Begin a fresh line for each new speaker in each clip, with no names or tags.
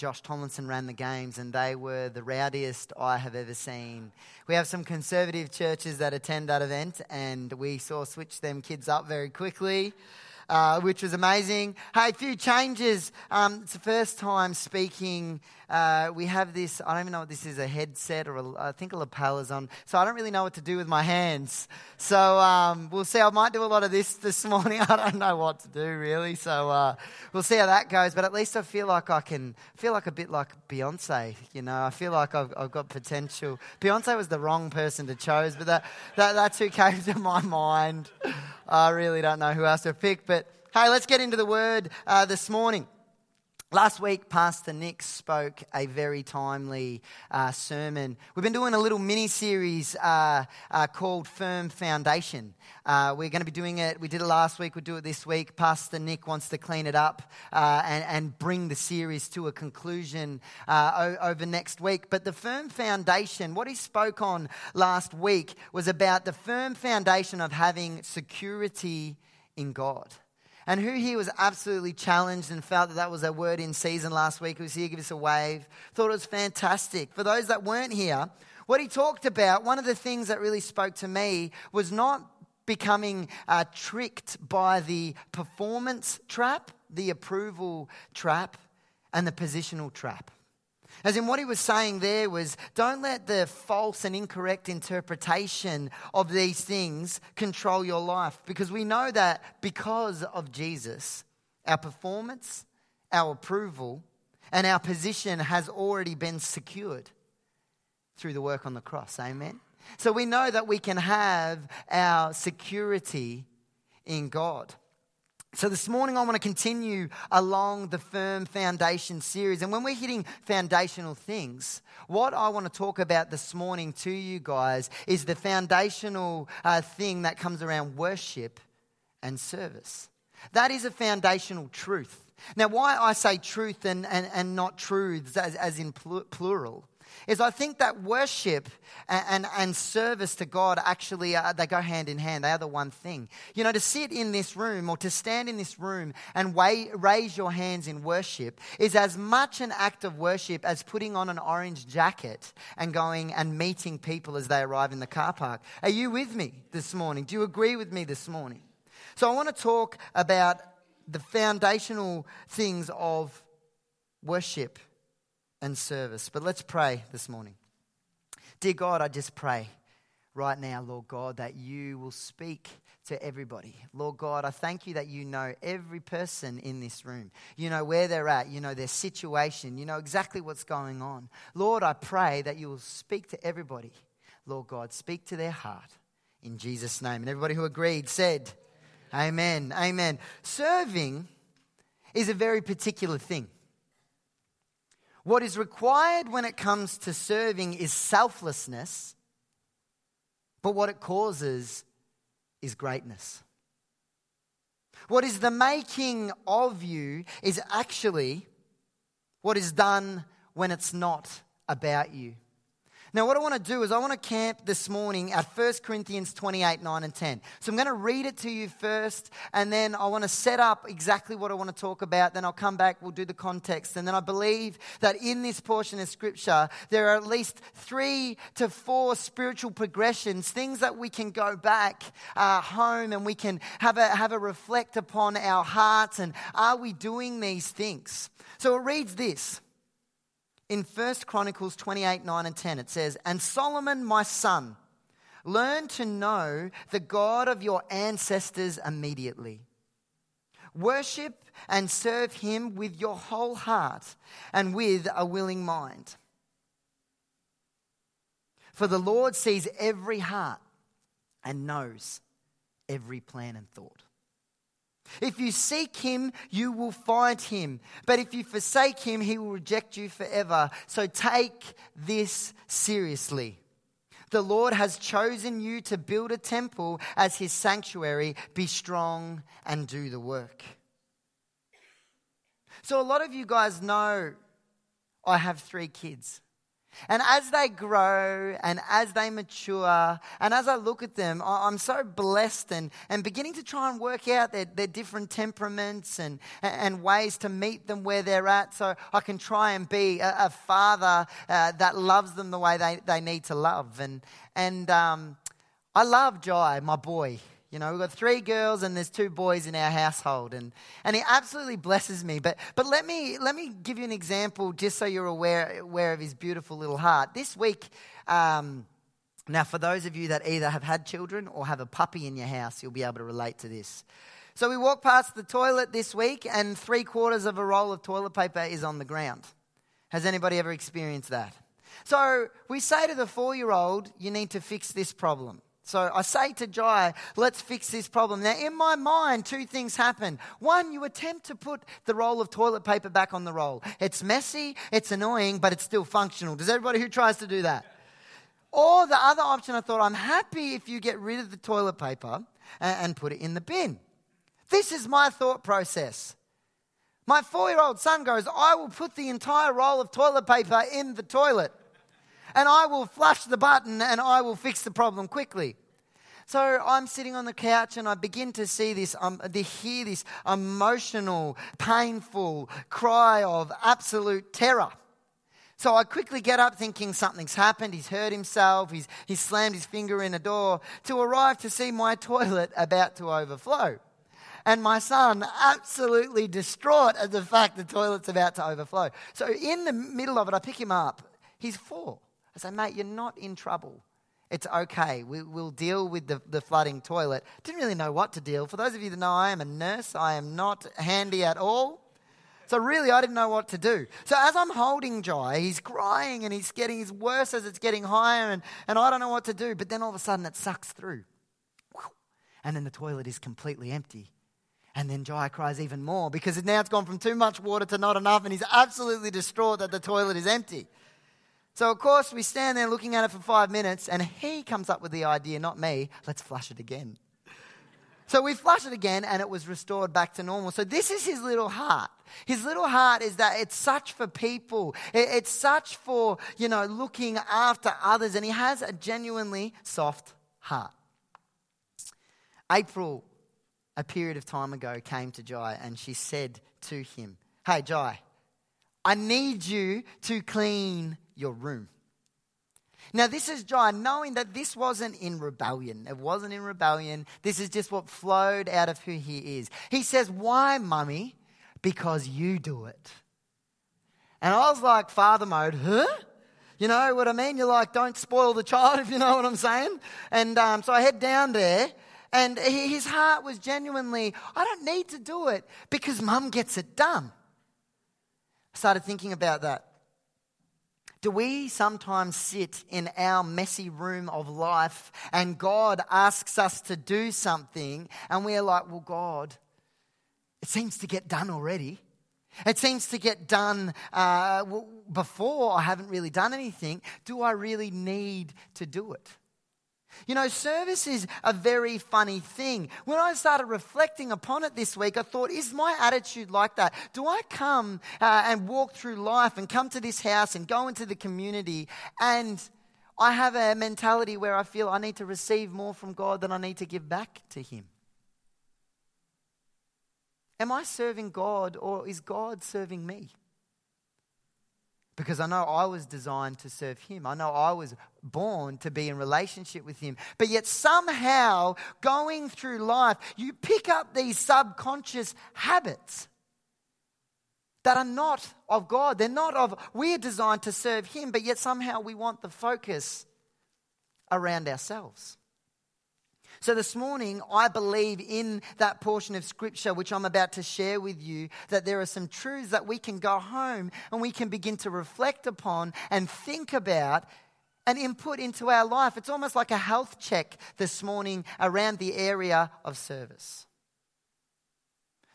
Josh Tomlinson ran the games, and they were the rowdiest I have ever seen. We have some conservative churches that attend that event, and we saw switch them kids up very quickly uh, which was amazing. Hey, a few changes. Um, it's the first time speaking. Uh, we have this, I don't even know what this is, a headset or a, I think a lapel is on. So I don't really know what to do with my hands. So um, we'll see. I might do a lot of this this morning. I don't know what to do really. So uh, we'll see how that goes. But at least I feel like I can feel like a bit like Beyonce. You know, I feel like I've, I've got potential. Beyonce was the wrong person to choose, but that, that, that's who came to my mind. I really don't know who else to pick, but hey, let's get into the word uh, this morning. Last week, Pastor Nick spoke a very timely uh, sermon. We've been doing a little mini series uh, uh, called Firm Foundation. Uh, we're going to be doing it. We did it last week, we'll do it this week. Pastor Nick wants to clean it up uh, and, and, bring the series to a conclusion uh, over next week. But the Firm Foundation, what he spoke on last week was about the firm foundation of having security in God. And who here was absolutely challenged and felt that that was a word in season last week, who was here, give us a wave, thought it was fantastic. For those that weren't here, what he talked about, one of the things that really spoke to me was not becoming uh, tricked by the performance trap, the approval trap, and the positional trap. As in, what he was saying there was don't let the false and incorrect interpretation of these things control your life. Because we know that because of Jesus, our performance, our approval, and our position has already been secured through the work on the cross. Amen. So we know that we can have our security in God. So, this morning, I want to continue along the Firm Foundation series. And when we're hitting foundational things, what I want to talk about this morning to you guys is the foundational uh, thing that comes around worship and service. That is a foundational truth. Now, why I say truth and, and, and not truths as, as in plural is I think that worship and, and, and service to God actually, they go hand in hand. They are the one thing. You know, to sit in this room or to stand in this room and weigh, raise your hands in worship is as much an act of worship as putting on an orange jacket and going and meeting people as they arrive in the car park. Are you with me this morning? Do you agree with me this morning? So I want to talk about the foundational things of worship and service. But let's pray this morning. Dear God, I just pray right now, Lord God, that you will speak to everybody. Lord God, I thank you that you know every person in this room. You know where they're at, you know their situation, you know exactly what's going on. Lord, I pray that you will speak to everybody. Lord God, speak to their heart in Jesus' name. And everybody who agreed said, Amen. Amen. Serving is a very particular thing. What is required when it comes to serving is selflessness, but what it causes is greatness. What is the making of you is actually what is done when it's not about you. Now, what I want to do is I want to camp this morning at 1 Corinthians 28 9 and 10. So I'm going to read it to you first, and then I want to set up exactly what I want to talk about. Then I'll come back, we'll do the context. And then I believe that in this portion of Scripture, there are at least three to four spiritual progressions, things that we can go back uh, home and we can have a, have a reflect upon our hearts and are we doing these things? So it reads this in 1 Chronicles 28 9 and 10, it says, And Solomon, my son, learn to know the God of your ancestors immediately. Worship and serve him with your whole heart and with a willing mind. For the Lord sees every heart and knows every plan and thought. If you seek him, you will find him. But if you forsake him, he will reject you forever. So take this seriously. The Lord has chosen you to build a temple as his sanctuary. Be strong and do the work. So, a lot of you guys know I have three kids. And as they grow and as they mature, and as I look at them, I'm so blessed and, and beginning to try and work out their, their different temperaments and, and ways to meet them where they're at so I can try and be a, a father uh, that loves them the way they, they need to love. And, and um, I love Jai, my boy. You know, we've got three girls and there's two boys in our household, and, and he absolutely blesses me. But, but let, me, let me give you an example just so you're aware, aware of his beautiful little heart. This week, um, now for those of you that either have had children or have a puppy in your house, you'll be able to relate to this. So we walk past the toilet this week, and three quarters of a roll of toilet paper is on the ground. Has anybody ever experienced that? So we say to the four year old, You need to fix this problem. So I say to Jai, let's fix this problem. Now, in my mind, two things happen. One, you attempt to put the roll of toilet paper back on the roll. It's messy, it's annoying, but it's still functional. Does everybody who tries to do that? Or the other option, I thought, I'm happy if you get rid of the toilet paper and put it in the bin. This is my thought process. My four year old son goes, I will put the entire roll of toilet paper in the toilet and I will flush the button and I will fix the problem quickly. So I'm sitting on the couch and I begin to see this, um, to hear this emotional, painful cry of absolute terror. So I quickly get up thinking something's happened, he's hurt himself, he's, he's slammed his finger in a door, to arrive to see my toilet about to overflow. And my son absolutely distraught at the fact the toilet's about to overflow. So in the middle of it, I pick him up. He's four. I say, mate, you're not in trouble. It's okay. We, will deal with the, the flooding toilet. Didn't really know what to deal. For those of you that know, I am a nurse. I am not handy at all. So really, I didn't know what to do. So as I'm holding Jai, he's crying and he's getting his worse as it's getting higher, and, and I don't know what to do. But then all of a sudden, it sucks through. And then the toilet is completely empty. And then Jai cries even more because now it's gone from too much water to not enough, and he's absolutely distraught that the toilet is empty. So, of course, we stand there looking at it for five minutes, and he comes up with the idea, not me, let's flush it again. So we flush it again, and it was restored back to normal. So, this is his little heart. His little heart is that it's such for people, it's such for, you know, looking after others, and he has a genuinely soft heart. April, a period of time ago, came to Jai, and she said to him, Hey, Jai, I need you to clean your room. Now, this is John knowing that this wasn't in rebellion. It wasn't in rebellion. This is just what flowed out of who he is. He says, Why, mummy? Because you do it. And I was like, Father mode, huh? You know what I mean? You're like, don't spoil the child, if you know what I'm saying. And um, so I head down there, and his heart was genuinely, I don't need to do it because mum gets it done. I started thinking about that. Do we sometimes sit in our messy room of life and God asks us to do something and we're like, well, God, it seems to get done already. It seems to get done uh, before I haven't really done anything. Do I really need to do it? You know, service is a very funny thing. When I started reflecting upon it this week, I thought, is my attitude like that? Do I come uh, and walk through life and come to this house and go into the community and I have a mentality where I feel I need to receive more from God than I need to give back to Him? Am I serving God or is God serving me? Because I know I was designed to serve Him. I know I was born to be in relationship with Him. But yet, somehow, going through life, you pick up these subconscious habits that are not of God. They're not of, we're designed to serve Him, but yet somehow we want the focus around ourselves. So, this morning, I believe in that portion of scripture which I'm about to share with you that there are some truths that we can go home and we can begin to reflect upon and think about and input into our life. It's almost like a health check this morning around the area of service.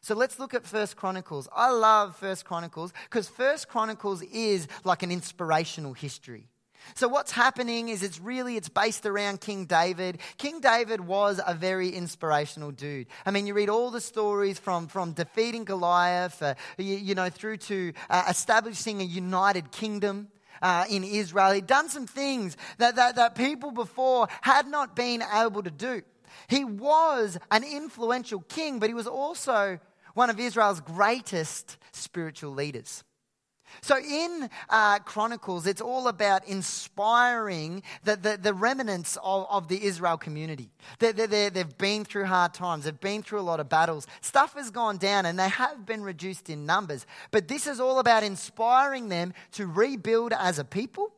So let's look at First Chronicles. I love First Chronicles because First Chronicles is like an inspirational history. So what's happening is it's really it's based around King David. King David was a very inspirational dude. I mean, you read all the stories from from defeating Goliath, uh, you, you, know, through to uh, establishing a united kingdom. uh, in Israel. He'd done some things that, that, that people before had not been able to do. He was an influential king, but he was also one of Israel's greatest spiritual leaders. So in uh, Chronicles, it's all about inspiring the, the, the remnants of, of, the Israel community. They, they, they've been through hard times, they've been through a lot of battles. Stuff has gone down and they have been reduced in numbers. But this is all about inspiring them to rebuild as a people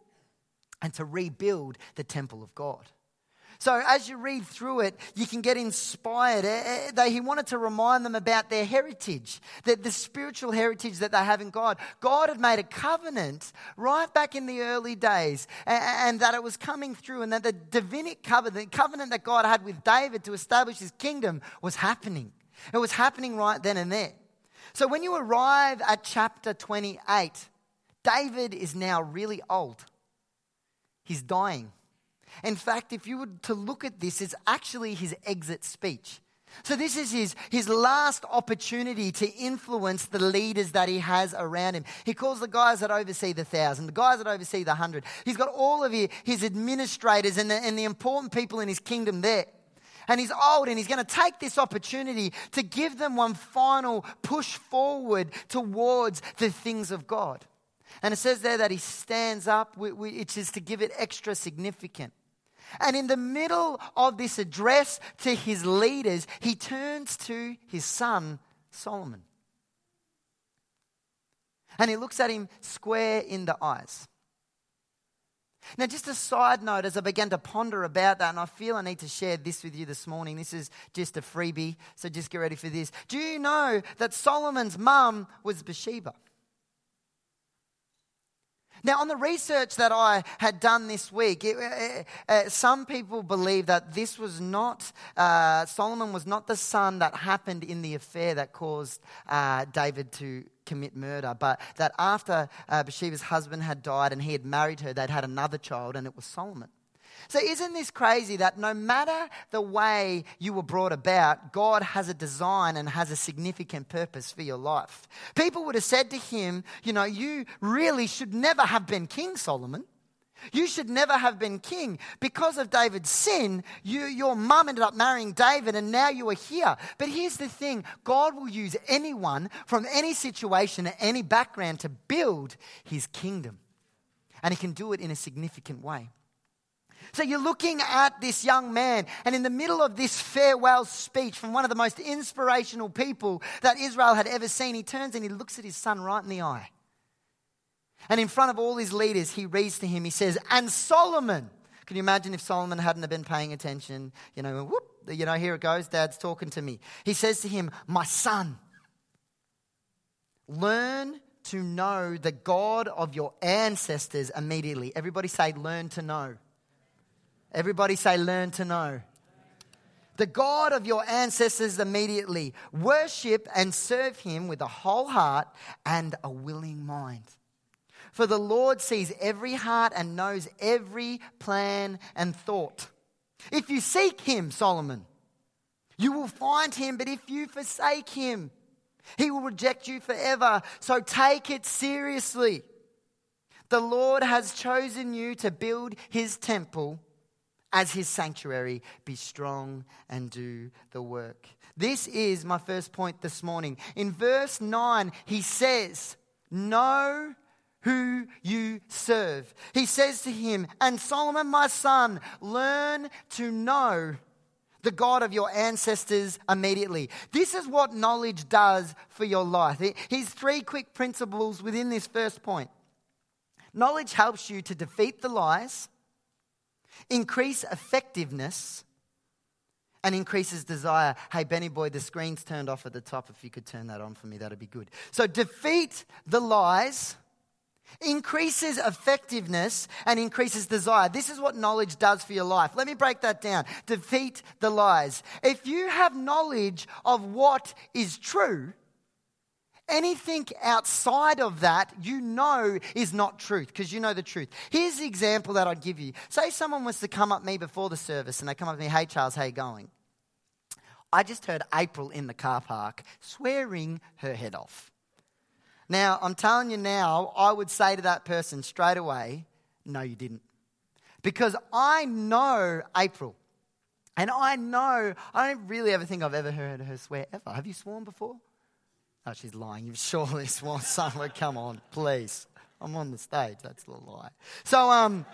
and to rebuild the temple of God. So as you read through it, you can get inspired. Eh, eh, he wanted to remind them about their heritage, the, spiritual heritage that they have in God. God had made a covenant right back in the early days, and that it was coming through, and that the Davidic covenant, the covenant that God had with David to establish his kingdom, was happening. It was happening right then and there. So when you arrive at chapter 28, David is now really old. He's dying. In fact, if you were to look at this, it's actually his exit speech. So, this is his, his last opportunity to influence the leaders that he has around him. He calls the guys that oversee the thousand, the guys that oversee the hundred. He's got all of his administrators and the, and the important people in his kingdom there. And he's old and he's going to take this opportunity to give them one final push forward towards the things of God. And it says there that he stands up, which is to give it extra significance. And in the middle of this address to his leaders, he turns to his son, Solomon. And he looks at him square in the eyes. Now, just a side note as I began to ponder about that, and I feel I need to share this with you this morning. This is just a freebie, so just get ready for this. Do you know that Solomon's mum was Bathsheba? Now, on the research that I had done this week, it, uh, uh, some people believe that this was not, uh, Solomon was not the son that happened in the affair that caused uh, David to commit murder, but that after uh, Bathsheba's husband had died and he had married her, they'd had another child, and it was Solomon. So, isn't this crazy that no matter the way you were brought about, God has a design and has a significant purpose for your life? People would have said to him, You know, you really should never have been King Solomon. You should never have been king. Because of David's sin, you, your mum ended up marrying David and now you are here. But here's the thing God will use anyone from any situation, any background to build his kingdom. And he can do it in a significant way. So you're looking at this young man, and in the middle of this farewell speech from one of the most inspirational people that Israel had ever seen, he turns and he looks at his son right in the eye. And in front of all his leaders, he reads to him, he says, And Solomon. Can you imagine if Solomon hadn't have been paying attention? You know, whoop, you know, here it goes, dad's talking to me. He says to him, My son, learn to know the God of your ancestors immediately. Everybody say, Learn to know. Everybody say, learn to know. The God of your ancestors immediately. Worship and serve him with a whole heart and a willing mind. For the Lord sees every heart and knows every plan and thought. If you seek him, Solomon, you will find him, but if you forsake him, he will reject you forever. So take it seriously. The Lord has chosen you to build his temple as his sanctuary. Be strong and do the work. This is my first point this morning. In verse 9, he says, Know who you serve. He says to him, And Solomon, my son, learn to know the God of your ancestors immediately. This is what knowledge does for your life. Here's three quick principles within this first point. Knowledge helps you to defeat the lies increase effectiveness, and increases desire. Hey, Benny Boy, the screen's turned off at the top. If you could turn that on for me, that'd be good. So, defeat the lies, increases effectiveness, and increases desire. This is what knowledge does for your life. Let me break that down. Defeat the lies. If you have knowledge of what is true, Anything outside of that, you know, is not truth because you know the truth. Here's the example that I'd give you. Say someone was to come up to me before the service and they come up to me, hey, Charles, how you going? I just heard April in the car park swearing her head off. Now, I'm telling you now, I would say to that person straight away, no, you didn't. Because I know April. And I know, I don't really ever think I've ever heard her swear ever. Have you sworn before? Oh, she's lying. You've surely sworn somewhere. Come on, please. I'm on the stage. That's a lie. So, um,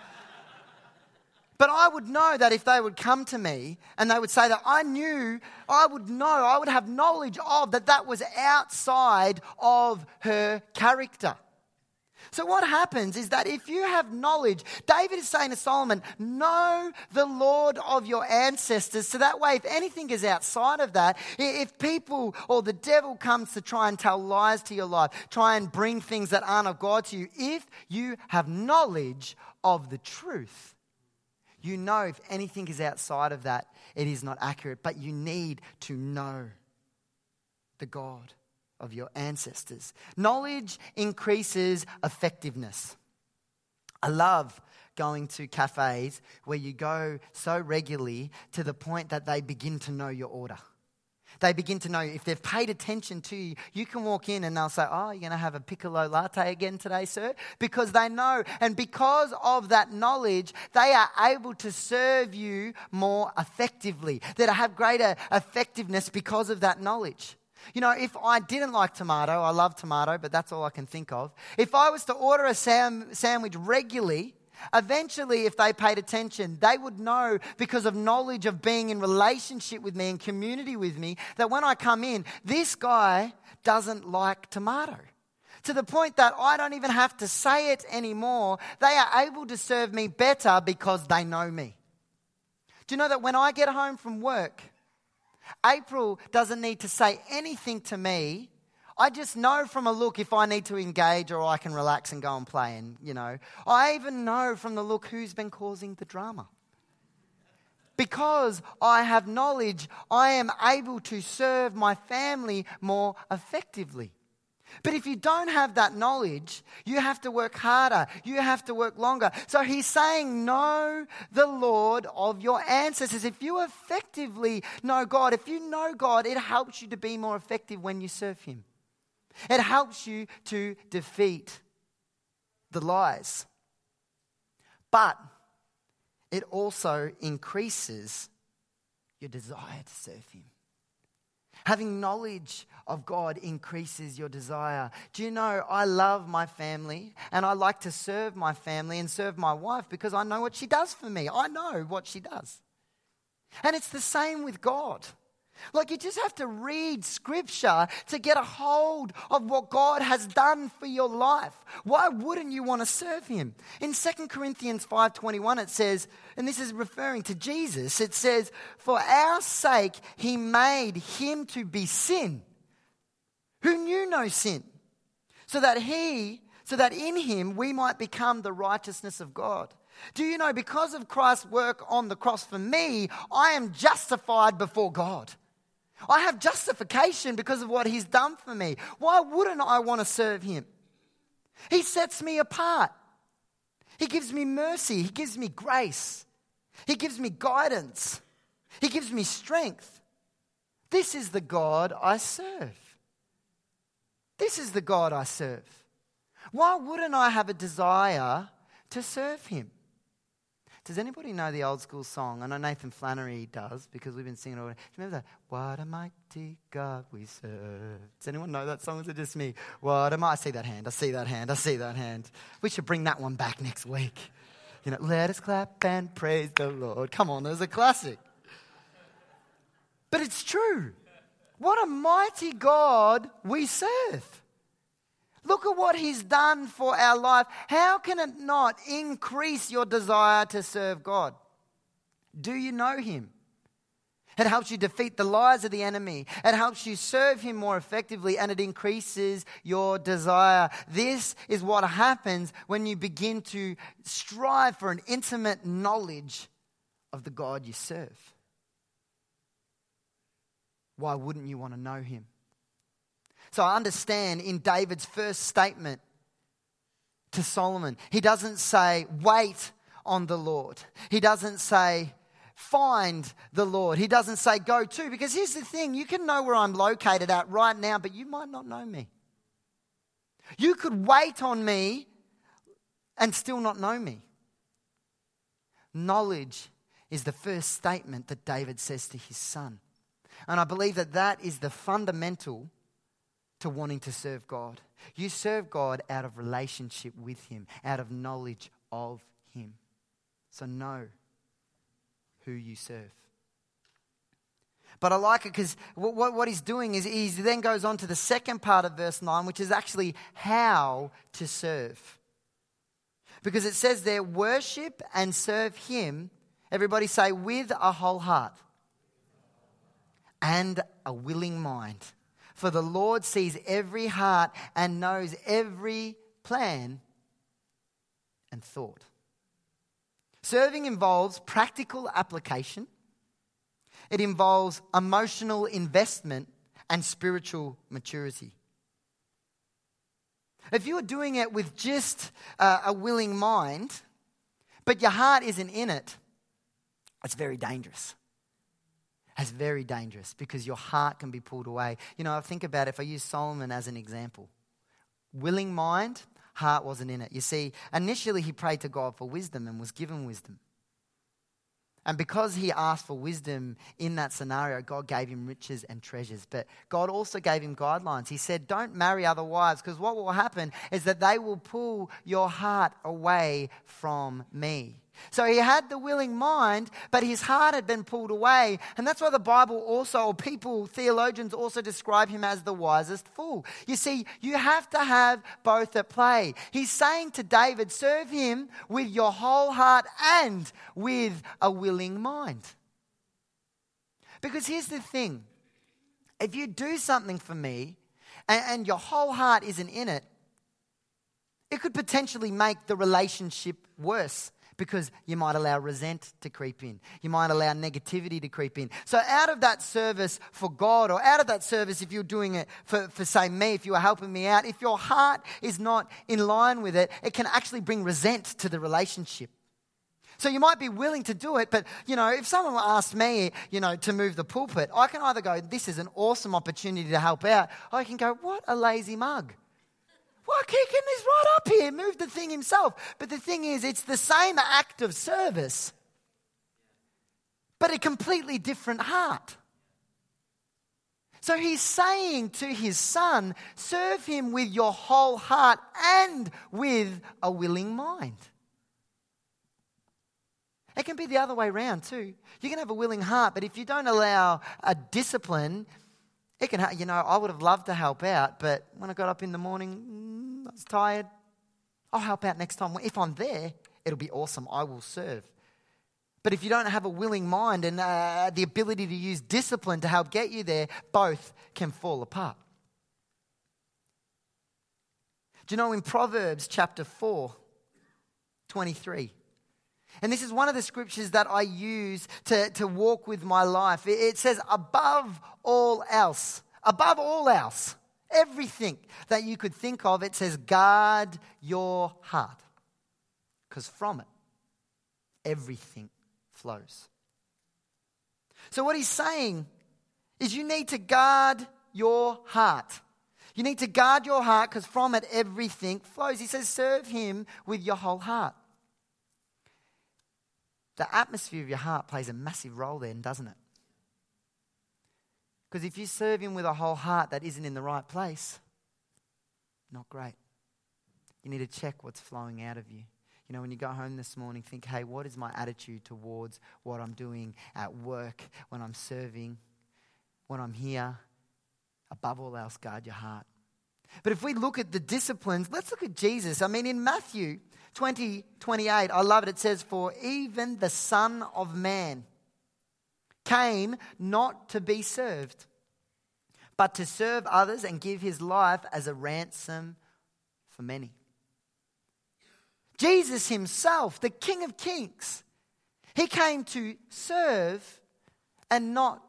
but I would know that if they would come to me and they would say that I knew, I would know, I would have knowledge of that that was outside of her character. So, what happens is that if you have knowledge, David is saying to Solomon, know the Lord of your ancestors. So that way, if anything is outside of that, if people or the devil comes to try and tell lies to your life, try and bring things that aren't of God to you, if you have knowledge of the truth, you know if anything is outside of that, it is not accurate. But you need to know the God of your ancestors. Knowledge increases effectiveness. I love going to cafes where you go so regularly to the point that they begin to know your order. They begin to know if they've paid attention to you, you can walk in and they'll say, Oh, you're going to have a piccolo latte again today, sir? Because they know. And because of that knowledge, they are able to serve you more effectively. That have greater effectiveness because of that knowledge. You know, if I didn't like tomato, I love tomato, but that's all I can think of. If I was to order a sam- sandwich regularly, eventually, if they paid attention, they would know because of knowledge of being in relationship with me and community with me that when I come in, this guy doesn't like tomato. To the point that I don't even have to say it anymore. They are able to serve me better because they know me. Do you know that when I get home from work, April doesn't need to say anything to me. I just know from a look if I need to engage or I can relax and go and play. And, you know, I even know from the look who's been causing the drama. Because I have knowledge, I am able to serve my family more effectively. But if you don't have that knowledge, you have to work harder. You have to work longer. So he's saying, Know the Lord of your ancestors. If you effectively know God, if you know God, it helps you to be more effective when you serve Him. It helps you to defeat the lies. But it also increases your desire to serve Him. Having knowledge of God increases your desire. Do you know, I love my family and I like to serve my family and serve my wife because I know what she does for me. I know what she does. And it's the same with God. Like you just have to read scripture to get a hold of what God has done for your life. Why wouldn't you want to serve him? In 2 Corinthians 5:21 it says, and this is referring to Jesus, it says, "For our sake he made him to be sin who knew no sin, so that he so that in him we might become the righteousness of God." Do you know, because of Christ's work on the cross for me, I am justified before God. I have justification because of what he's done for me. Why wouldn't I want to serve him? He sets me apart. He gives me mercy. He gives me grace. He gives me guidance. He gives me strength. This is the God I serve. This is the God I serve. Why wouldn't I have a desire to serve him? Does anybody know the old school song? I know Nathan Flannery does because we've been singing it. Do you remember that? What a mighty God we serve. Does anyone know that song? Is it just me? What am I? I see that hand. I see that hand. I see that hand. We should bring that one back next week. You know, let us clap and praise the Lord. Come on, there's a classic. But it's true. What a mighty God we serve. Look at what He's done for our life. How can it not increase your desire to serve God? Do you know Him? It helps you defeat the lies of the enemy. It helps you serve him more effectively and it increases your desire. This is what happens when you begin to strive for an intimate knowledge of the God you serve. Why wouldn't you want to know him? So I understand in David's first statement to Solomon, he doesn't say, wait on the Lord. He doesn't say, find the Lord. He doesn't say, go to. Because here's the thing you can know where I'm located at right now, but you might not know me. You could wait on me and still not know me. Knowledge is the first statement that David says to his son. And I believe that that is the fundamental to wanting to serve God. You serve God out of relationship with Him, out of knowledge of Him. So know who you serve. But I like it because what, what, what, he's doing is he then goes on to the second part of verse 9, which is actually how to serve. Because it says there, worship and serve him, everybody say, with a whole heart and a willing mind. For the Lord sees every heart and knows every plan and thought. Serving involves practical application, it involves emotional investment and spiritual maturity. If you're doing it with just uh, a willing mind, but your heart isn't in it, it's very dangerous. It's very dangerous because your heart can be pulled away. You know, I think about if I use Solomon as an example. Willing mind, heart wasn't in it. You see, initially he prayed to God for wisdom and was given wisdom. And because he asked for wisdom in that scenario, God gave him riches and treasures. But God also gave him guidelines. He said, Don't marry other wives, because what will happen is that they will pull your heart away from me. So he had the willing mind, but his heart had been pulled away. And that's why the Bible also, or people, theologians also describe him as the wisest fool. You see, you have to have both at play. He's saying to David, serve him with your whole heart and with a willing mind. Because here's the thing if you do something for me and, and your whole heart isn't in it, it could potentially make the relationship worse because you might allow resent to creep in. You might allow negativity to creep in. So, out of that service for God, or out of that service, if you're doing it for, for say, me, if you are helping me out, if your heart is not in line with it, it can actually bring resent to the relationship. So you might be willing to do it, but you know, if someone asked me, you know, to move the pulpit, I can either go, "This is an awesome opportunity to help out," or I can go, "What a lazy mug." Why kick him? He's right up here, move the thing himself. But the thing is, it's the same act of service, but a completely different heart. So he's saying to his son, serve him with your whole heart and with a willing mind. It can be the other way around too. You can have a willing heart, but if you don't allow a discipline, it can, you know, I would have loved to help out, but when I got up in the morning, mm, I was tired. I'll help out next time. If I'm there, it'll be awesome. I will serve. But if you don't have a willing mind and uh, the ability to use discipline to help get you there, both can fall apart. Do you know in Proverbs chapter 4, 23, and this is one of the scriptures that I use to, to walk with my life. It says, above all else, above all else, everything that you could think of, it says, guard your heart. Because from it, everything flows. So, what he's saying is you need to guard your heart. You need to guard your heart because from it everything flows. He says, serve him with your whole heart. The atmosphere of your heart plays a massive role then, doesn't it? Because if you serve Him with a whole heart that isn't in the right place, not great. You need to check what's flowing out of you. You know, when you go home this morning, think, hey, what is my attitude towards what I'm doing at work, when I'm serving, when I'm here? Above all else, guard your heart. But if we look at the disciplines, let's look at Jesus. I mean, in Matthew 20, 28, I love it. It says, For even the Son of Man came not to be served, but to serve others and give his life as a ransom for many. Jesus himself, the King of Kings, he came to serve and not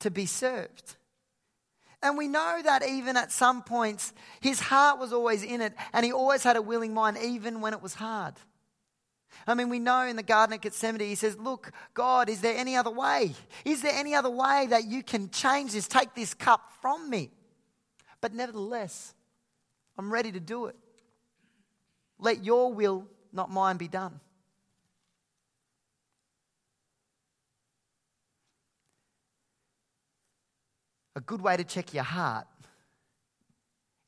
to be served. And we know that even at some points, his heart was always in it, and he always had a willing mind, even when it was hard. I mean, we know in the Garden of Gethsemane, he says, Look, God, is there any other way? Is there any other way that you can change this, take this cup from me? But nevertheless, I'm ready to do it. Let your will, not mine, be done. Good way to check your heart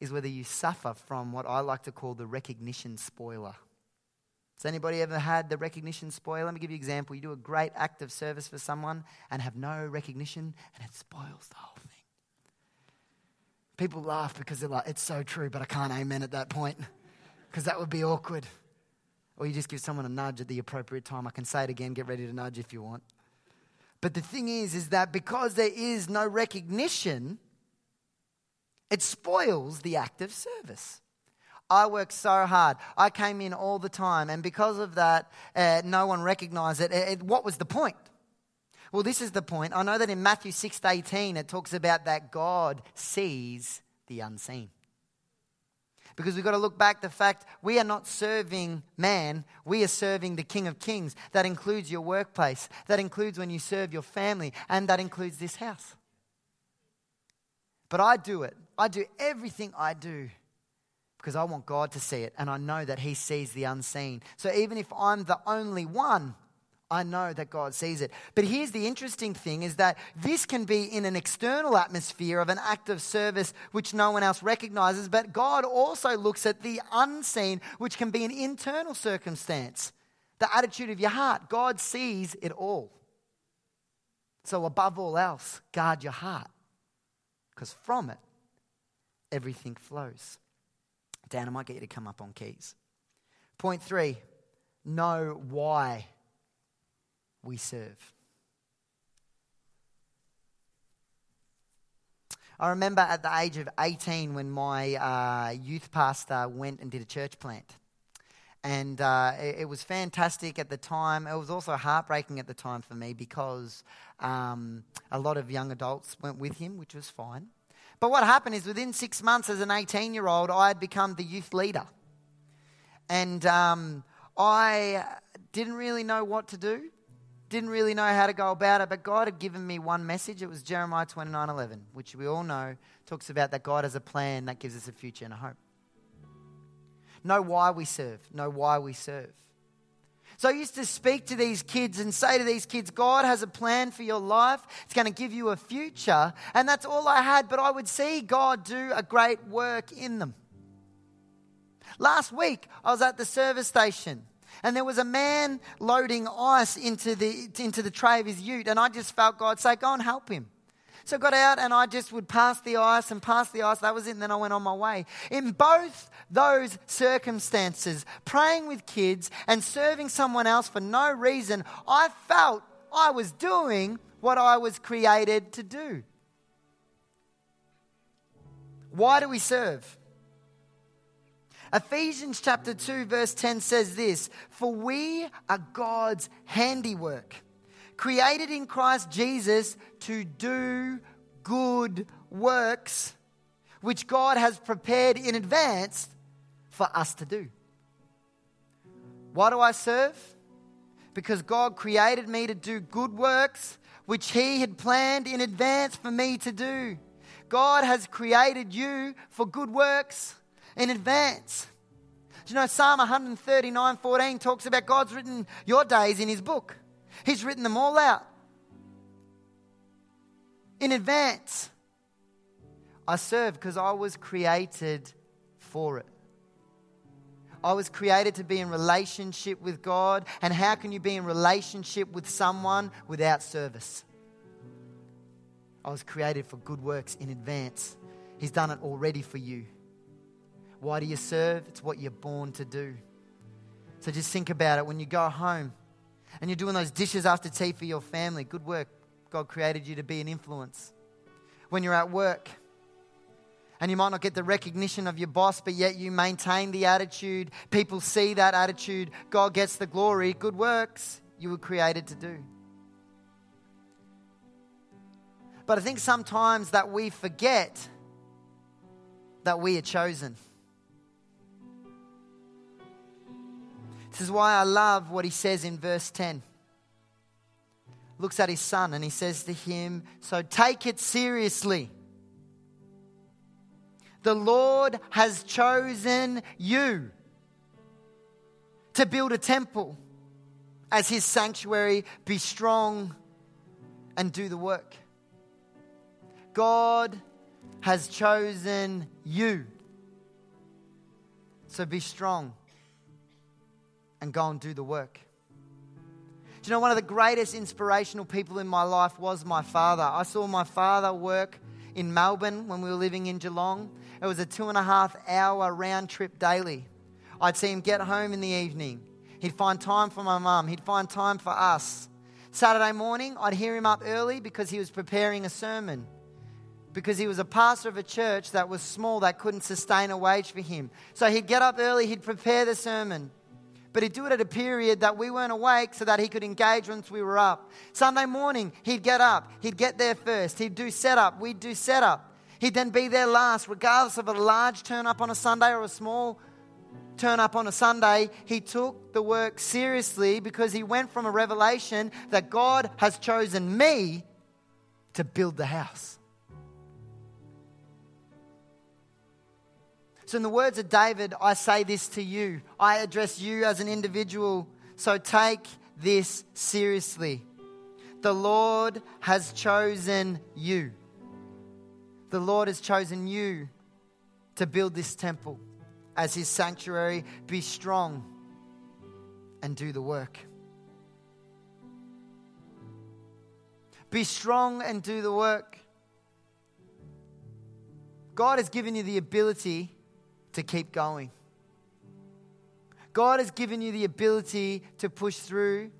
is whether you suffer from what I like to call the recognition spoiler. Has anybody ever had the recognition spoiler? Let me give you an example. You do a great act of service for someone and have no recognition, and it spoils the whole thing. People laugh because they're like, it's so true, but I can't amen at that point because that would be awkward. Or you just give someone a nudge at the appropriate time. I can say it again, get ready to nudge if you want. But the thing is, is that because there is no recognition, it spoils the act of service. I worked so hard. I came in all the time, and because of that, uh, no one recognized it. It, it. What was the point? Well, this is the point. I know that in Matthew 6:18 it talks about that God sees the unseen. Because we've got to look back the fact we are not serving man, we are serving the King of Kings. That includes your workplace, that includes when you serve your family, and that includes this house. But I do it. I do everything I do because I want God to see it, and I know that He sees the unseen. So even if I'm the only one I know that God sees it. But here's the interesting thing is that this can be in an external atmosphere of an act of service which no one else recognizes, but God also looks at the unseen, which can be an internal circumstance. The attitude of your heart. God sees it all. So, above all else, guard your heart, because from it, everything flows. Dan, I might get you to come up on keys. Point three know why we serve. I remember at the age of 18 when my uh, youth pastor went and did a church plant. And uh, it, it, was fantastic at the time. It was also heartbreaking at the time for me because um, a lot of young adults went with him, which was fine. But what happened is within six months, as an 18 year old, I had become the youth leader. And um, I didn't really know what to do didn't really know how to go about it, but God had given me one message. It was Jeremiah 29 11, which we all know talks about that God has a plan that gives us a future and a hope. Know why we serve, know why we serve. So I used to speak to these kids and say to these kids, God has a plan for your life. It's going to give you a future. And that's all I had, but I would see God do a great work in them. Last week, I was at the service station and there was a man loading ice into the, into the tray of his ute, and I just felt God say, Go and help him. So I got out and I just would pass the ice and pass the ice. That was it. And then I went on my way. In both those circumstances, praying with kids and serving someone else for no reason, I felt I was doing what I was created to do. Why do we serve? Ephesians chapter 2, verse 10 says this For we are God's handiwork, created in Christ Jesus to do good works, which God has prepared in advance for us to do. Why do I serve? Because God created me to do good works, which He had planned in advance for me to do. God has created you for good works in advance. Do you know Psalm 139 14 talks about God's written your days in his book? He's written them all out in advance. I serve because I was created for it. I was created to be in relationship with God. And how can you be in relationship with someone without service? I was created for good works in advance. He's done it already for you. Why do you serve? It's what you're born to do. So just think about it when you go home and you're doing those dishes after tea for your family. Good work. God created you to be an influence. When you're at work and you might not get the recognition of your boss, but yet you maintain the attitude, people see that attitude, God gets the glory. Good works you were created to do. But I think sometimes that we forget that we are chosen. This is why I love what he says in verse 10. Looks at his son and he says to him, So take it seriously. The Lord has chosen you to build a temple as his sanctuary. Be strong and do the work. God has chosen you. So be strong and go and do the work. Do you know one of the greatest inspirational people in my life was my father? I saw my father work in Melbourne when we were living in Geelong. It was a two and a half hour round trip daily. I'd see him get home in the evening. He'd find time for my mum. He'd find time for us. Saturday morning, I'd hear him up early because he was preparing a sermon. Because he was a pastor of a church that was small, that couldn't sustain a wage for him. So he'd get up early, he'd prepare the sermon but he'd do it at a period that we weren't awake so that he could engage once we were up. Sunday morning, he'd get up, he'd get there first, he'd do setup, we'd do setup. He'd then be there last, regardless of a large turn up on a Sunday or a small turn up on a Sunday. He took the work seriously because he went from a revelation that God has chosen me to build the house. So, in the words of David, I say this to you. I address you as an individual. So, take this seriously. The Lord has chosen you. The Lord has chosen you to build this temple as his sanctuary. Be strong and do the work. Be strong and do the work. God has given you the ability to keep going. God has given you the ability to push through.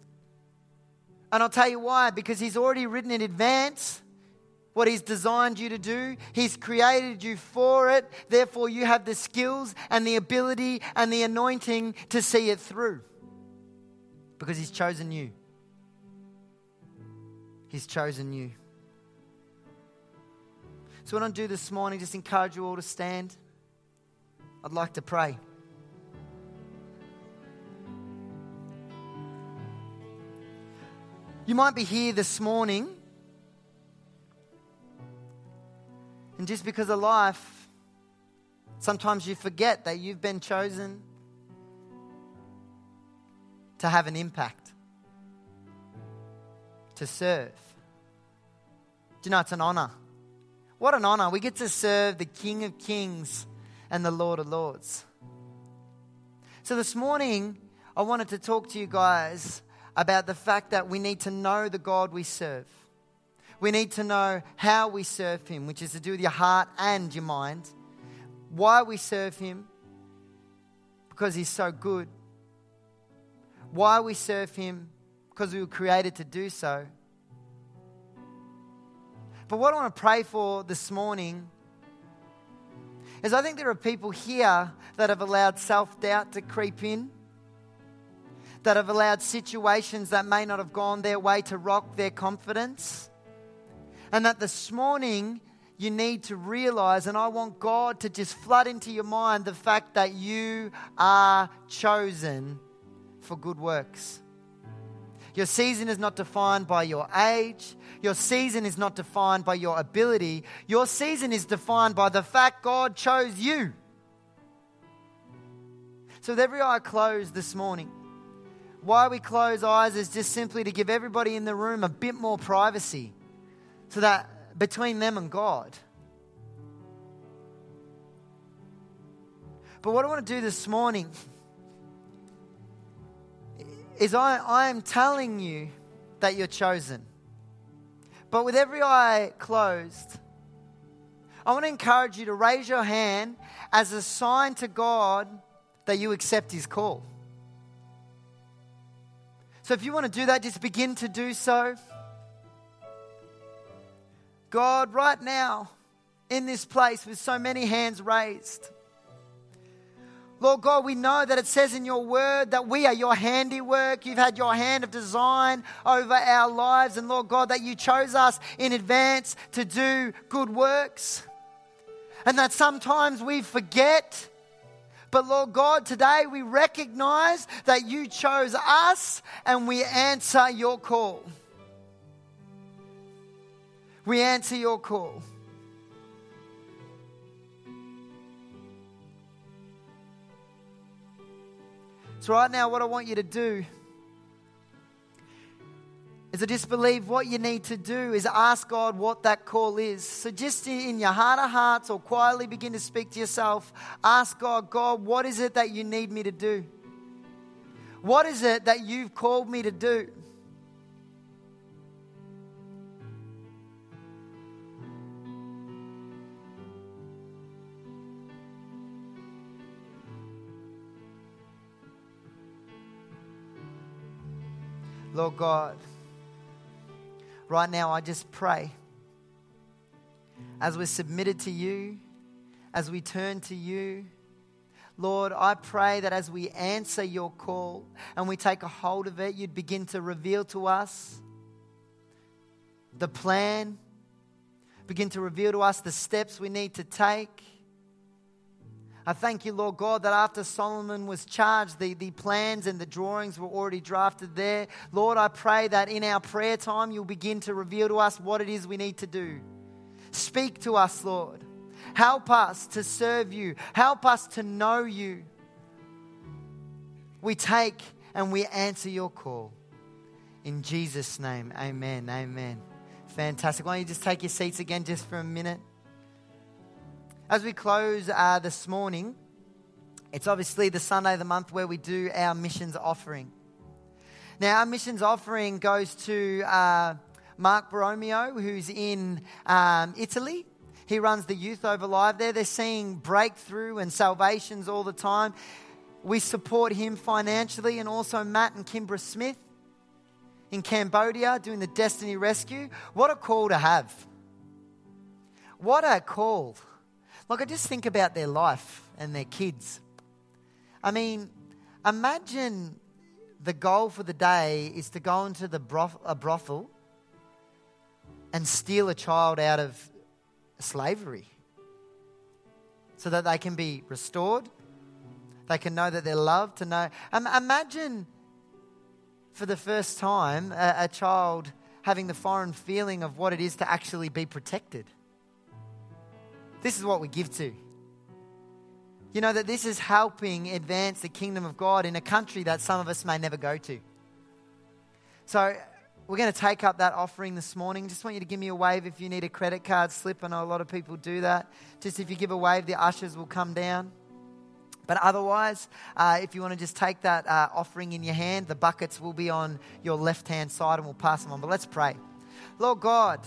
And I'll tell you why because He's already written in advance what He's designed you to do. He's created you for it. Therefore, you have the skills and the ability and the anointing to see it through because He's chosen you. He's chosen you. So, what I do this morning, just encourage you all to stand. I'd like to pray. You might be here this morning, and just because of life, sometimes you forget that you've been chosen to have an impact, to serve. Do you know it's an honor? What an honor. We get to serve the King of Kings and the Lord of Lords. So this morning, I wanted to talk to you guys about the fact that we need to know the God we serve. We need to know how we serve Him, which is to do with your heart and your mind. Why we serve Him, because He's so good. Why we serve Him, because we were created to do so. But what I want to pray for this morning is I think there are people here that have allowed self doubt to creep in, that have allowed situations that may not have gone their way to rock their confidence. And that this morning you need to realize, and I want God to just flood into your mind the fact that you are chosen for good works. Your season is not defined by your age. Your season is not defined by your ability. Your season is defined by the fact God chose you. So, with every eye closed this morning, why we close eyes is just simply to give everybody in the room a bit more privacy so that between them and God. But what I want to do this morning is I, I am telling you that you're chosen. But with every eye closed, I want to encourage you to raise your hand as a sign to God that you accept His call. So if you want to do that, just begin to do so. God, right now, in this place with so many hands raised, Lord God, we know that it says in your word that we are your handiwork. You've had your hand of design over our lives. And Lord God, that you chose us in advance to do good works. And that sometimes we forget. But Lord God, today we recognize that you chose us and we answer your call. We answer your call. So, right now, what I want you to do is I just believe what you need to do is ask God what that call is. So, just in your heart of hearts or quietly begin to speak to yourself, ask God, God, what is it that you need me to do? What is it that you've called me to do? Lord God, right now I just pray as we're submitted to you, as we turn to you. Lord, I pray that as we answer your call and we take a hold of it, you'd begin to reveal to us the plan, begin to reveal to us the steps we need to take. I thank you, Lord God, that after Solomon was charged, the, the plans and the drawings were already drafted there. Lord, I pray that in our prayer time, you'll begin to reveal to us what it is we need to do. Speak to us, Lord. Help us to serve you. Help us to know you. We take and we answer your call. In Jesus' name, amen. Amen. Fantastic. Why don't you just take your seats again just for a minute? As we close uh, this morning, it's obviously the Sunday of the month where we do our missions offering. Now, our missions offering goes to uh, Mark Borromeo, who's in um, Italy. He runs the youth over live there. They're seeing breakthrough and salvations all the time. We support him financially, and also Matt and Kimbra Smith in Cambodia doing the Destiny Rescue. What a call to have! What a call! Like, I just think about their life and their kids. I mean, imagine the goal for the day is to go into the broth- a brothel and steal a child out of slavery so that they can be restored. They can know that they're loved. To know, um, imagine for the first time a, a child having the foreign feeling of what it is to actually be protected. This is what we give to. You know, that this is helping advance the kingdom of God in a country that some of us may never go to. So, we're going to take up that offering this morning. Just want you to give me a wave if you need a credit card slip. I know a lot of people do that. Just if you give a wave, the ushers will come down. But otherwise, uh, if you want to just take that uh, offering in your hand, the buckets will be on your left hand side and we'll pass them on. But let's pray. Lord God,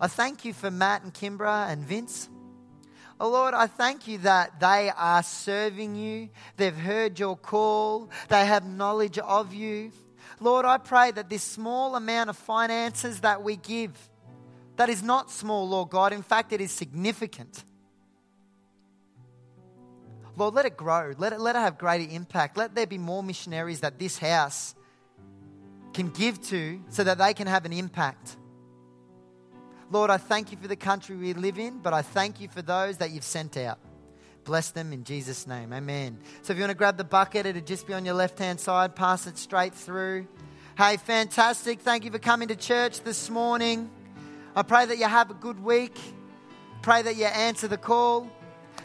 I thank you for Matt and Kimbra and Vince. Oh Lord, I thank you that they are serving you. They've heard your call. They have knowledge of you. Lord, I pray that this small amount of finances that we give, that is not small, Lord God. In fact, it is significant. Lord, let it grow. Let it, let it have greater impact. Let there be more missionaries that this house can give to so that they can have an impact. Lord, I thank you for the country we live in, but I thank you for those that you've sent out. Bless them in Jesus' name. Amen. So if you want to grab the bucket, it'll just be on your left hand side. Pass it straight through. Hey, fantastic. Thank you for coming to church this morning. I pray that you have a good week. Pray that you answer the call.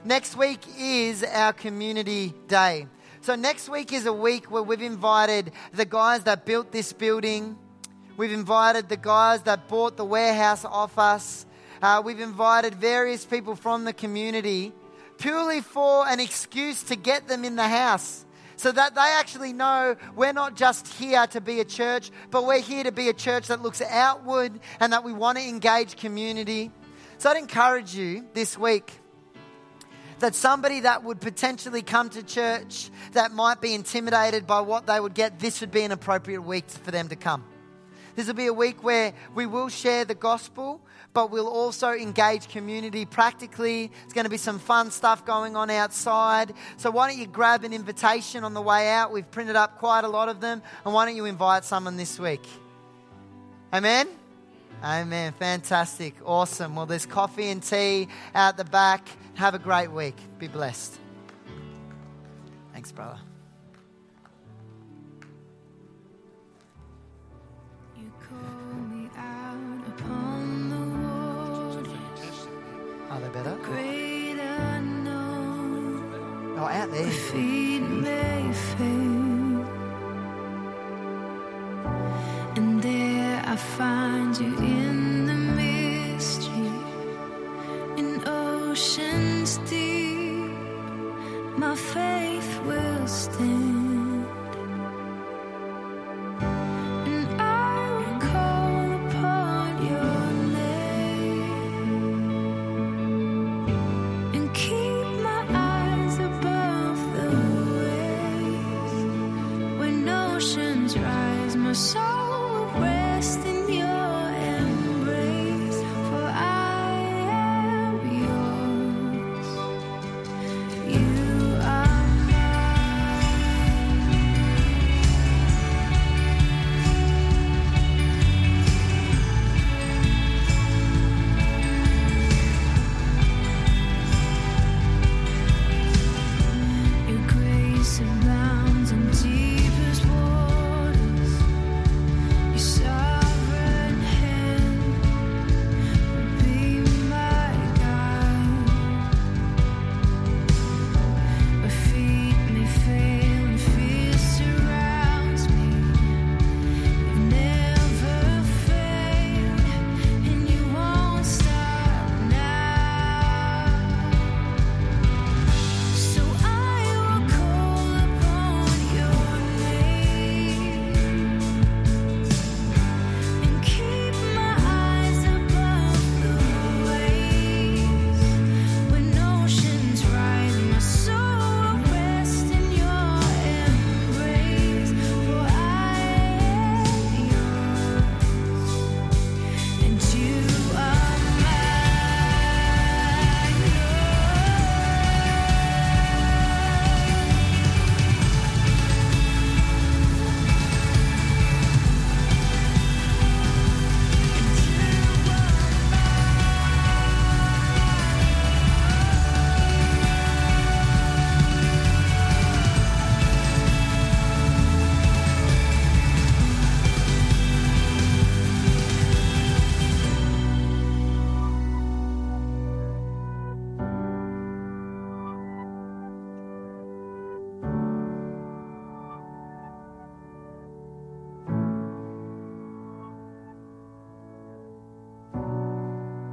Next week is our community day. So, next week is a week where we've invited the guys that built this building We've invited the guys that bought the warehouse off us. Uh, we've invited various people from the community purely for an excuse to get them in the house so that they actually know we're not just here to be a church, but we're here to be a church that looks outward and that we want to engage community. So I'd encourage you this week that somebody that would potentially come to church that might be intimidated by what they would get, this would be an appropriate week for them to come. This will be a week where we will share the gospel, but we'll also engage community practically. It's going to be some fun stuff going on outside. So why don't you grab an invitation on the way out? We've printed up quite a lot of them. And why don't you invite someone this week? Amen? Amen. Fantastic. Awesome. Well, there's coffee and tea out the back. Have a great week. Be blessed. Thanks, brother. Better? Oh, out there.